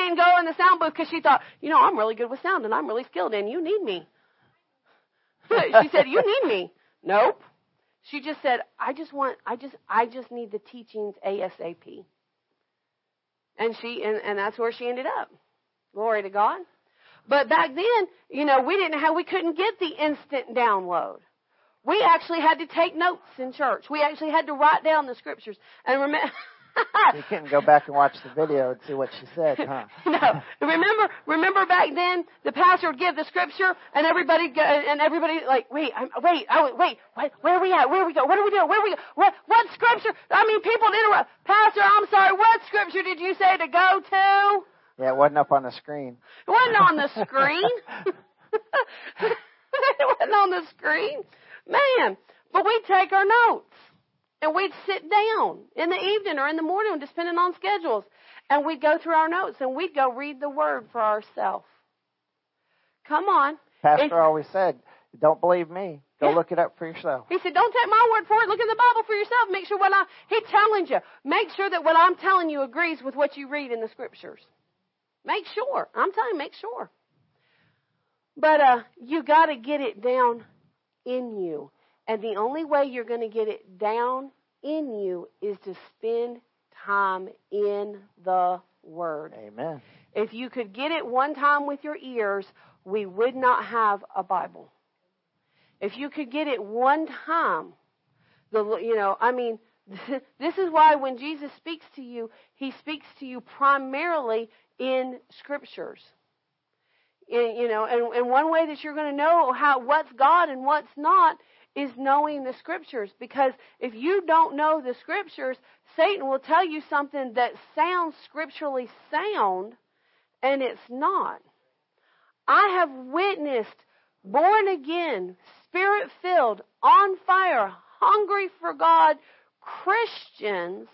Didn't go in the sound booth because she thought, you know, I'm really good with sound and I'm really skilled and you need me. she said, you need me. Nope. She just said, I just want, I just, I just need the teachings ASAP. And she, and, and that's where she ended up. Glory to God. But back then, you know, we didn't have, we couldn't get the instant download. We actually had to take notes in church. We actually had to write down the scriptures and remember. you couldn't go back and watch the video and see what she said, huh? no. Remember, remember back then, the pastor would give the scripture, and everybody, go, and everybody like, wait, I'm, wait, I, wait, wait, where are we at? Where are we go? What are we doing? Where are we go? What, what scripture? I mean, people interrupt. Pastor, I'm sorry. What scripture did you say to go to? Yeah, it wasn't up on the screen. It wasn't on the screen. it wasn't on the screen. Man, but we'd take our notes and we'd sit down in the evening or in the morning, depending on schedules, and we'd go through our notes and we'd go read the word for ourselves. Come on. Pastor if, always said, don't believe me. Go yeah. look it up for yourself. He said, don't take my word for it. Look in the Bible for yourself. Make sure what I, he challenged you. Make sure that what I'm telling you agrees with what you read in the scriptures. Make sure. I'm telling you, make sure. But uh, you got to get it down in you. And the only way you're going to get it down in you is to spend time in the Word. Amen. If you could get it one time with your ears, we would not have a Bible. If you could get it one time, the you know, I mean, this is why when Jesus speaks to you, he speaks to you primarily in scriptures. In, you know, and, and one way that you're going to know how what's God and what's not is knowing the scriptures. Because if you don't know the scriptures, Satan will tell you something that sounds scripturally sound, and it's not. I have witnessed born again, spirit filled, on fire, hungry for God Christians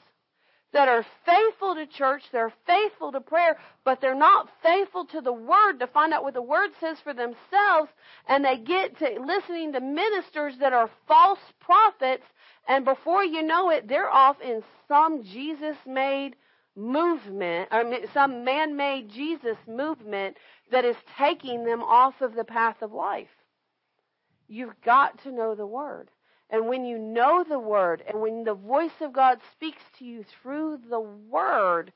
that are faithful to church, they're faithful to prayer, but they're not faithful to the Word to find out what the Word says for themselves, and they get to listening to ministers that are false prophets, and before you know it, they're off in some Jesus made movement, or some man made Jesus movement that is taking them off of the path of life. You've got to know the Word. And when you know the Word, and when the voice of God speaks to you through the Word,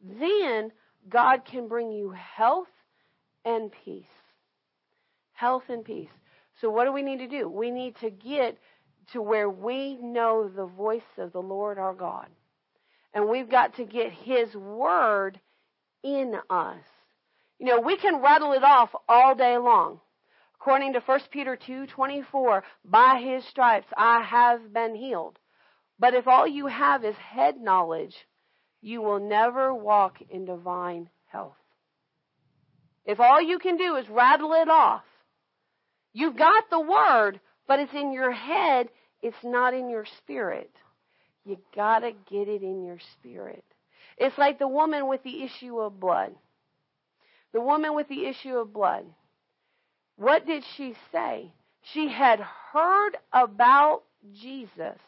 then God can bring you health and peace. Health and peace. So, what do we need to do? We need to get to where we know the voice of the Lord our God. And we've got to get His Word in us. You know, we can rattle it off all day long. According to 1 Peter 2:24, by his stripes I have been healed. But if all you have is head knowledge, you will never walk in divine health. If all you can do is rattle it off, you've got the word, but it's in your head, it's not in your spirit. You gotta get it in your spirit. It's like the woman with the issue of blood. The woman with the issue of blood. What did she say? She had heard about Jesus.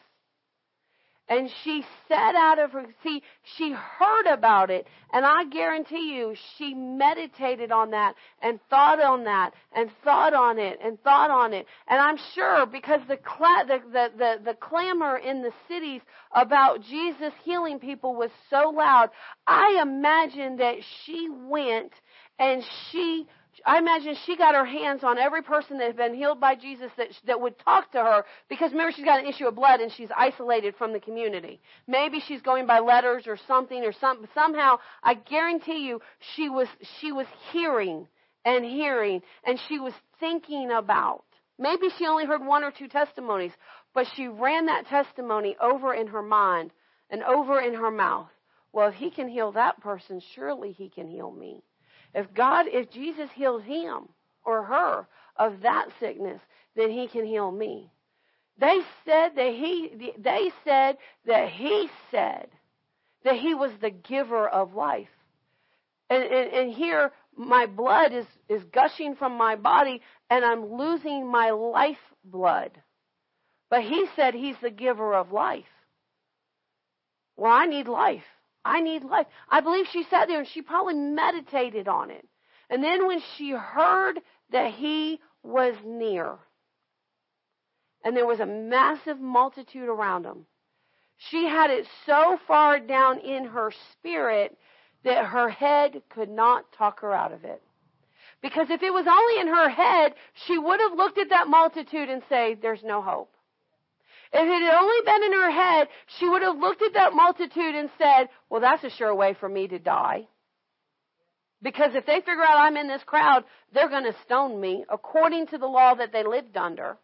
And she said out of her, see, she heard about it, and I guarantee you, she meditated on that, and thought on that, and thought on it, and thought on it. And I'm sure because the, cla- the, the, the, the clamor in the cities about Jesus healing people was so loud, I imagine that she went and she I imagine she got her hands on every person that had been healed by Jesus that, that would talk to her because remember she's got an issue of blood and she's isolated from the community. Maybe she's going by letters or something or some, somehow I guarantee you she was, she was hearing and hearing and she was thinking about. Maybe she only heard one or two testimonies, but she ran that testimony over in her mind and over in her mouth. Well, if he can heal that person, surely he can heal me. If God, if Jesus healed him or her of that sickness, then he can heal me. They said that he, they said that he said that he was the giver of life. And, and, and here, my blood is, is gushing from my body and I'm losing my life blood. But he said he's the giver of life. Well, I need life. I need life. I believe she sat there and she probably meditated on it. And then when she heard that he was near, and there was a massive multitude around him, she had it so far down in her spirit that her head could not talk her out of it. Because if it was only in her head, she would have looked at that multitude and say, there's no hope. If it had only been in her head, she would have looked at that multitude and said, Well, that's a sure way for me to die. Because if they figure out I'm in this crowd, they're going to stone me according to the law that they lived under.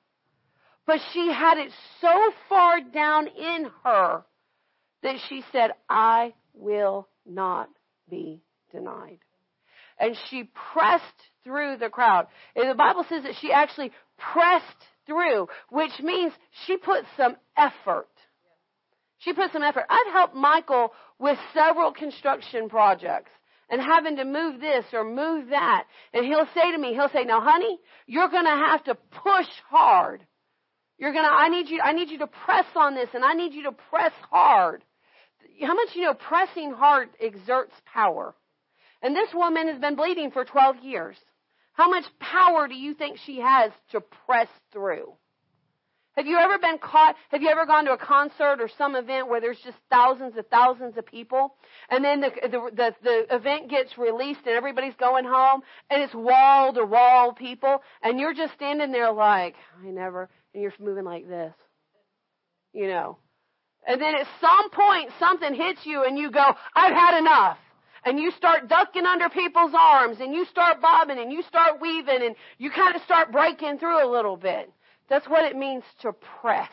But she had it so far down in her that she said, I will not be denied. And she pressed through the crowd. And the Bible says that she actually pressed through, which means she put some effort. She put some effort. I've helped Michael with several construction projects and having to move this or move that. And he'll say to me, he'll say, now honey, you're going to have to push hard. You're going to, I need you, I need you to press on this and I need you to press hard. How much you know pressing hard exerts power? And this woman has been bleeding for 12 years. How much power do you think she has to press through? Have you ever been caught? Have you ever gone to a concert or some event where there's just thousands and thousands of people, and then the the the, the event gets released and everybody's going home, and it's wall to wall people, and you're just standing there like I never, and you're moving like this, you know, And then at some point something hits you and you go, I've had enough. And you start ducking under people's arms and you start bobbing and you start weaving and you kind of start breaking through a little bit. That's what it means to press.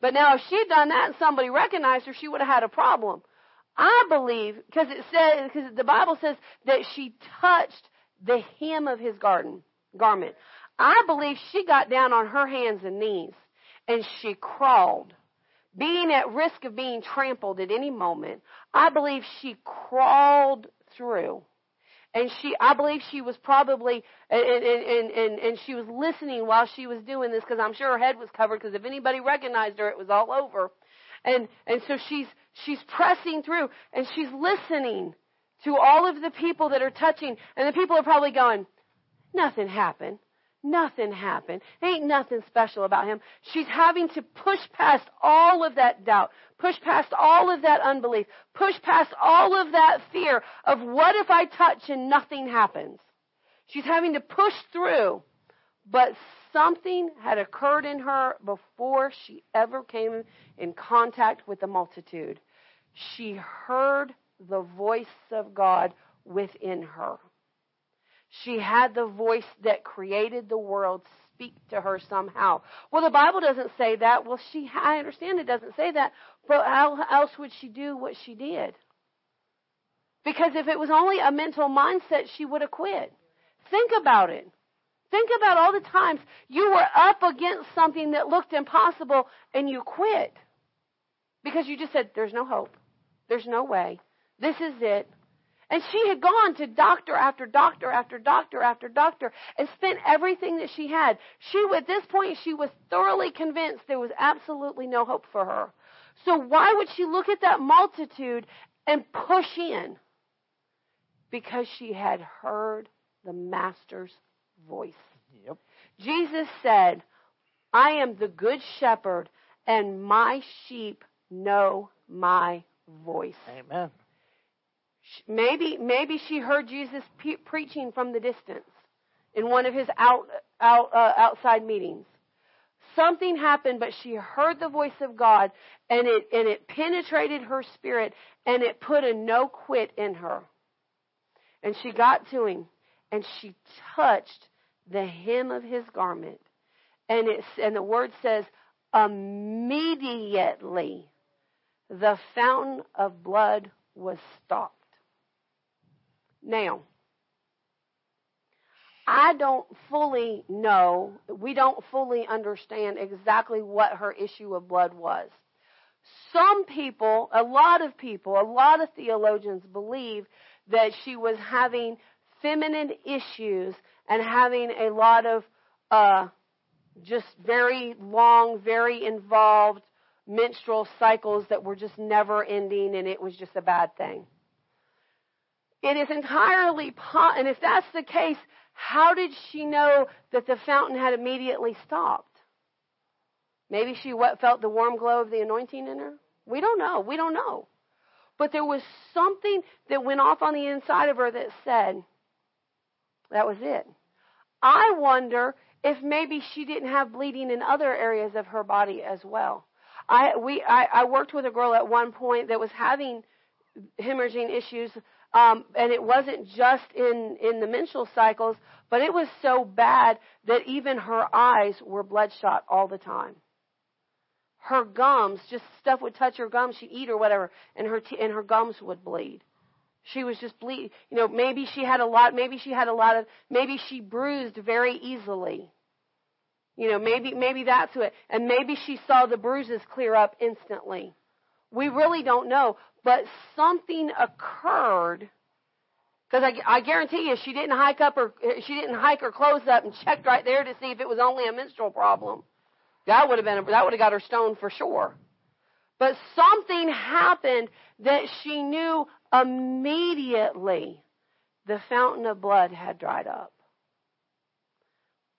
But now if she'd done that and somebody recognized her, she would have had a problem. I believe, because it says, because the Bible says that she touched the hem of his garden, garment. I believe she got down on her hands and knees and she crawled being at risk of being trampled at any moment, I believe she crawled through. And she, I believe she was probably, and, and, and, and she was listening while she was doing this because I'm sure her head was covered because if anybody recognized her, it was all over. And, and so she's, she's pressing through and she's listening to all of the people that are touching and the people are probably going, nothing happened. Nothing happened. Ain't nothing special about him. She's having to push past all of that doubt, push past all of that unbelief, push past all of that fear of what if I touch and nothing happens. She's having to push through, but something had occurred in her before she ever came in contact with the multitude. She heard the voice of God within her. She had the voice that created the world speak to her somehow. Well, the Bible doesn't say that. Well, she, I understand it doesn't say that, but how else would she do what she did? Because if it was only a mental mindset, she would have quit. Think about it. Think about all the times you were up against something that looked impossible and you quit. Because you just said, there's no hope. There's no way. This is it. And she had gone to doctor after doctor after doctor after doctor and spent everything that she had. She, at this point, she was thoroughly convinced there was absolutely no hope for her. So why would she look at that multitude and push in? Because she had heard the Master's voice. Yep. Jesus said, I am the good shepherd, and my sheep know my voice. Amen. Maybe, maybe she heard Jesus pe- preaching from the distance in one of his out, out, uh, outside meetings. Something happened, but she heard the voice of God and it, and it penetrated her spirit and it put a no quit in her. And she got to him and she touched the hem of his garment. And it's, and the word says, immediately the fountain of blood was stopped. Now, I don't fully know, we don't fully understand exactly what her issue of blood was. Some people, a lot of people, a lot of theologians believe that she was having feminine issues and having a lot of uh, just very long, very involved menstrual cycles that were just never ending and it was just a bad thing. It is entirely, po- and if that's the case, how did she know that the fountain had immediately stopped? Maybe she felt the warm glow of the anointing in her. We don't know. We don't know. But there was something that went off on the inside of her that said, that was it. I wonder if maybe she didn't have bleeding in other areas of her body as well. I we I, I worked with a girl at one point that was having hemorrhaging issues um, and it wasn't just in, in the menstrual cycles, but it was so bad that even her eyes were bloodshot all the time. Her gums, just stuff would touch her gums, she'd eat or whatever, and her t- and her gums would bleed. She was just bleed. You know, maybe she had a lot. Maybe she had a lot of. Maybe she bruised very easily. You know, maybe maybe that's it. And maybe she saw the bruises clear up instantly. We really don't know, but something occurred because I, I guarantee you she didn't hike up her she didn't hike her clothes up and checked right there to see if it was only a menstrual problem. That would have been that would have got her stoned for sure. But something happened that she knew immediately the fountain of blood had dried up.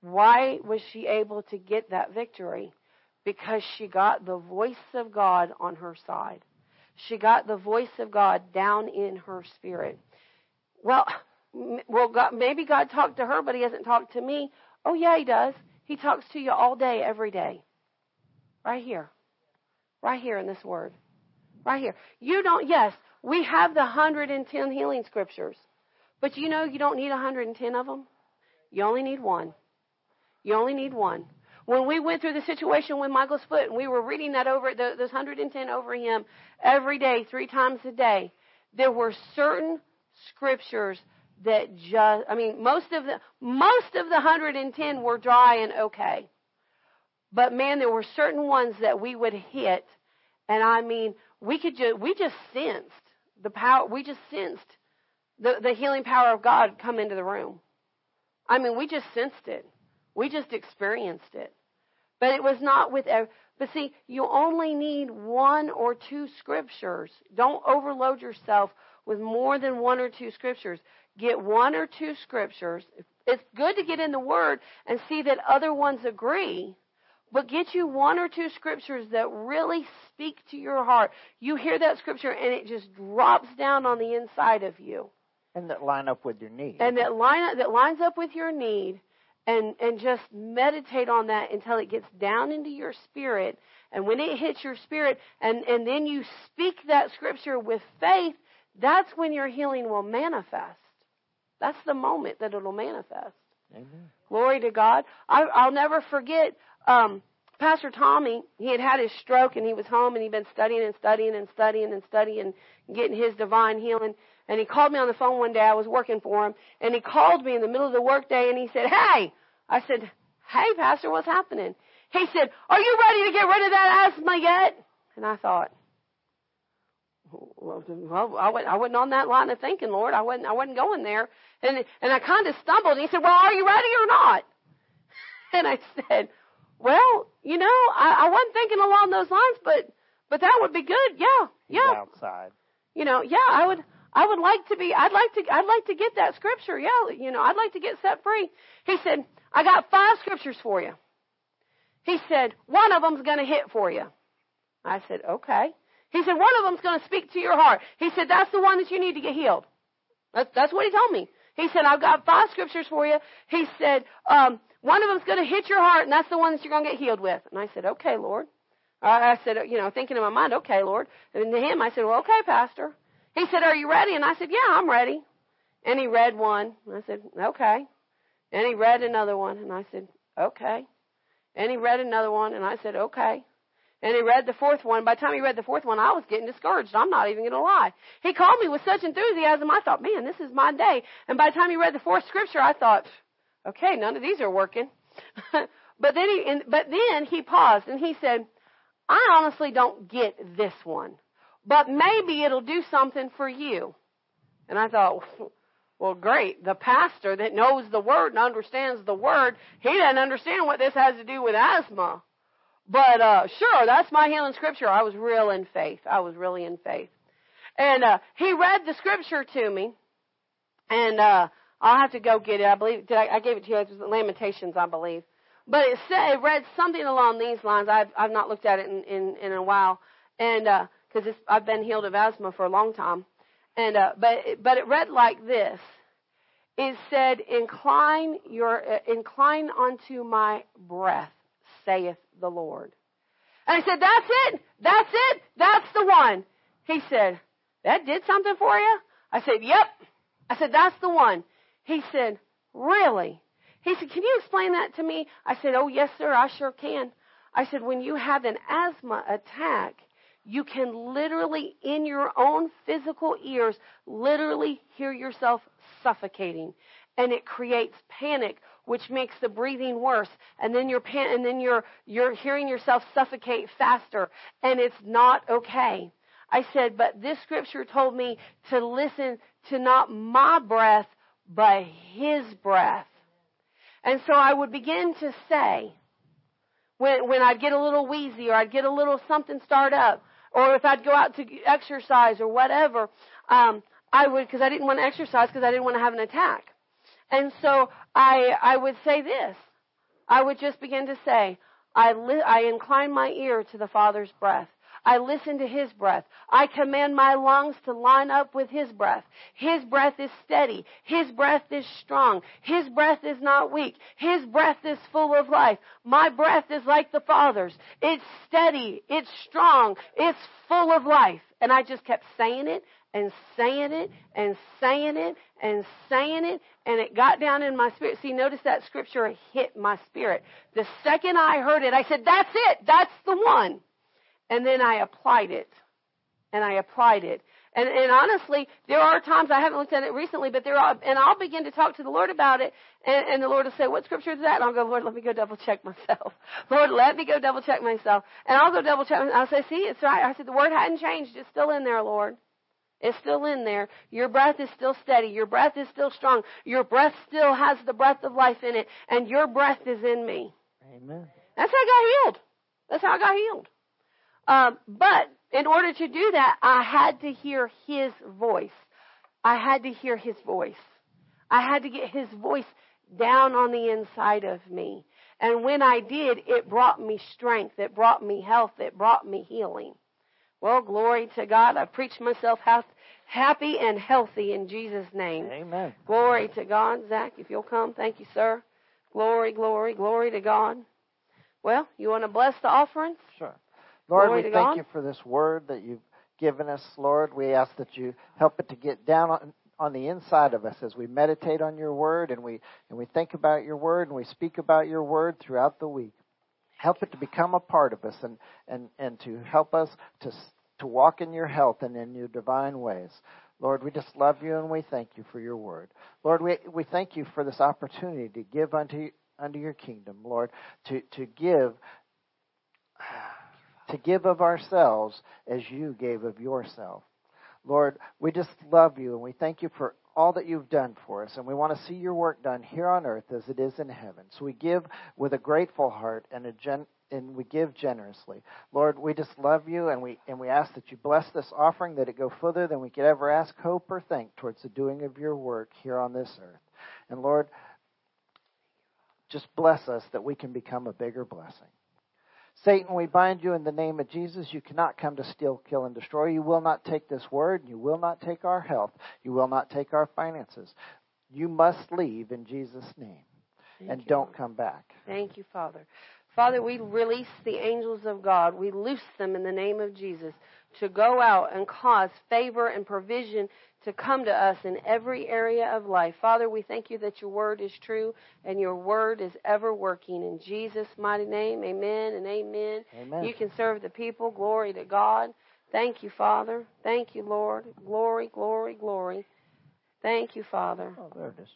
Why was she able to get that victory? Because she got the voice of God on her side. She got the voice of God down in her spirit. Well, well, God, maybe God talked to her, but He hasn't talked to me. Oh, yeah, He does. He talks to you all day, every day. Right here. Right here in this word. Right here. You don't, yes, we have the 110 healing scriptures. But you know you don't need 110 of them? You only need one. You only need one. When we went through the situation with Michael's foot and we were reading that over, those 110 over him every day, three times a day, there were certain scriptures that just, I mean, most of the, most of the 110 were dry and okay. But man, there were certain ones that we would hit, and I mean, we could just, we just sensed the power, we just sensed the, the healing power of God come into the room. I mean, we just sensed it. We just experienced it. But it was not with every, but see, you only need one or two scriptures. Don't overload yourself with more than one or two scriptures. Get one or two scriptures. It's good to get in the Word and see that other ones agree, but get you one or two scriptures that really speak to your heart. You hear that scripture and it just drops down on the inside of you. And that line up with your need. And that line that lines up with your need and and just meditate on that until it gets down into your spirit. And when it hits your spirit and and then you speak that scripture with faith that's when your healing will manifest. That's the moment that it'll manifest. Amen. glory to god. I, i'll never forget um pastor tommy he had had his stroke and he was home and he'd been studying and studying and studying and studying and getting his divine healing and he called me on the phone one day. I was working for him. And he called me in the middle of the workday and he said, Hey! I said, Hey, Pastor, what's happening? He said, Are you ready to get rid of that asthma yet? And I thought, well, I went, I wasn't on that line of thinking, Lord. I wasn't, I wasn't going there. And, and I kind of stumbled. And he said, well, are you ready or not? And I said, well, you know, I, I wasn't thinking along those lines, but, but that would be good. Yeah, yeah. Outside. You know, yeah, I would, I would like to be, I'd like to, I'd like to get that scripture. Yeah, you know, I'd like to get set free. He said, I got five scriptures for you. He said, one of them's going to hit for you. I said, okay. He said, one of them's going to speak to your heart. He said, that's the one that you need to get healed. That's, that's what he told me. He said, I've got five scriptures for you. He said, um, one of them's going to hit your heart, and that's the one that you're going to get healed with. And I said, okay, Lord. I said, you know, thinking in my mind, okay, Lord. And to him, I said, well, okay, Pastor. He said, Are you ready? And I said, Yeah, I'm ready. And he read one. And I said, Okay. And he read another one. And I said, Okay. And he read another one. And I said, Okay. And he read the fourth one. By the time he read the fourth one, I was getting discouraged. I'm not even going to lie. He called me with such enthusiasm. I thought, man, this is my day. And by the time he read the fourth scripture, I thought, okay, none of these are working. but then he, but then he paused and he said, I honestly don't get this one but maybe it'll do something for you. And I thought, well, great. The pastor that knows the word and understands the word, he doesn't understand what this has to do with asthma. But uh sure, that's my healing scripture. I was real in faith. I was really in faith. And uh he read the scripture to me. And uh I'll have to go get it. I believe did I, I gave it to you. It was Lamentations, I believe. But it said it read something along these lines. I've I've not looked at it in in, in a while. And uh because I've been healed of asthma for a long time. And uh, but but it read like this. It said, "Incline your uh, incline unto my breath, saith the Lord." And I said, "That's it. That's it. That's the one." He said, "That did something for you?" I said, "Yep." I said, "That's the one." He said, "Really?" He said, "Can you explain that to me?" I said, "Oh yes, sir. I sure can." I said, "When you have an asthma attack." You can literally, in your own physical ears, literally hear yourself suffocating. And it creates panic, which makes the breathing worse. And then you're, pan- and then you're, you're hearing yourself suffocate faster. And it's not okay. I said, but this scripture told me to listen to not my breath, but his breath. And so I would begin to say, when, when I'd get a little wheezy or I'd get a little something start up, or if I'd go out to exercise or whatever, um, I would because I didn't want to exercise because I didn't want to have an attack. And so I I would say this. I would just begin to say, I li- I incline my ear to the Father's breath. I listen to His breath. I command my lungs to line up with His breath. His breath is steady. His breath is strong. His breath is not weak. His breath is full of life. My breath is like the Father's. It's steady. It's strong. It's full of life. And I just kept saying it and saying it and saying it and saying it and it got down in my spirit. See, notice that scripture hit my spirit. The second I heard it, I said, that's it. That's the one. And then I applied it. And I applied it. And, and honestly, there are times I haven't looked at it recently, but there are, and I'll begin to talk to the Lord about it, and, and the Lord will say, "What scripture is that?" And I'll go, "Lord, let me go double check myself. Lord, let me go double check myself." And I'll go double check. And I'll say, "See, it's right." I said, "The word hadn't changed; it's still in there, Lord." It's still in there. Your breath is still steady. Your breath is still strong. Your breath still has the breath of life in it. And your breath is in me. Amen. That's how I got healed. That's how I got healed. Um, but in order to do that, I had to hear his voice. I had to hear his voice. I had to get his voice down on the inside of me. And when I did, it brought me strength. It brought me health. It brought me healing. Well, glory to God. I preached myself happy and healthy in Jesus' name. Amen. Glory to God. Zach, if you'll come, thank you, sir. Glory, glory, glory to God. Well, you want to bless the offerings? Sure. Lord, Glory we thank God. you for this word that you've given us, Lord. We ask that you help it to get down on, on the inside of us as we meditate on your word and we and we think about your word and we speak about your word throughout the week. Help it to become a part of us and, and, and to help us to to walk in your health and in your divine ways. Lord, we just love you and we thank you for your word. Lord, we, we thank you for this opportunity to give unto, unto your kingdom, Lord, to, to give to give of ourselves as you gave of yourself. Lord, we just love you and we thank you for all that you've done for us, and we want to see your work done here on earth as it is in heaven. So we give with a grateful heart and a gen- and we give generously. Lord, we just love you and we and we ask that you bless this offering that it go further than we could ever ask, hope, or think towards the doing of your work here on this earth. And Lord, just bless us that we can become a bigger blessing. Satan, we bind you in the name of Jesus. You cannot come to steal, kill, and destroy. You will not take this word. You will not take our health. You will not take our finances. You must leave in Jesus' name. Thank and you, don't come back. Thank you, Father. Father, we release the angels of God. We loose them in the name of Jesus to go out and cause favor and provision to come to us in every area of life. Father, we thank you that your word is true and your word is ever working. In Jesus' mighty name, amen and amen. Amen. You can serve the people. Glory to God. Thank you, Father. Thank you, Lord. Glory, glory, glory. Thank you, Father. Oh, there it is.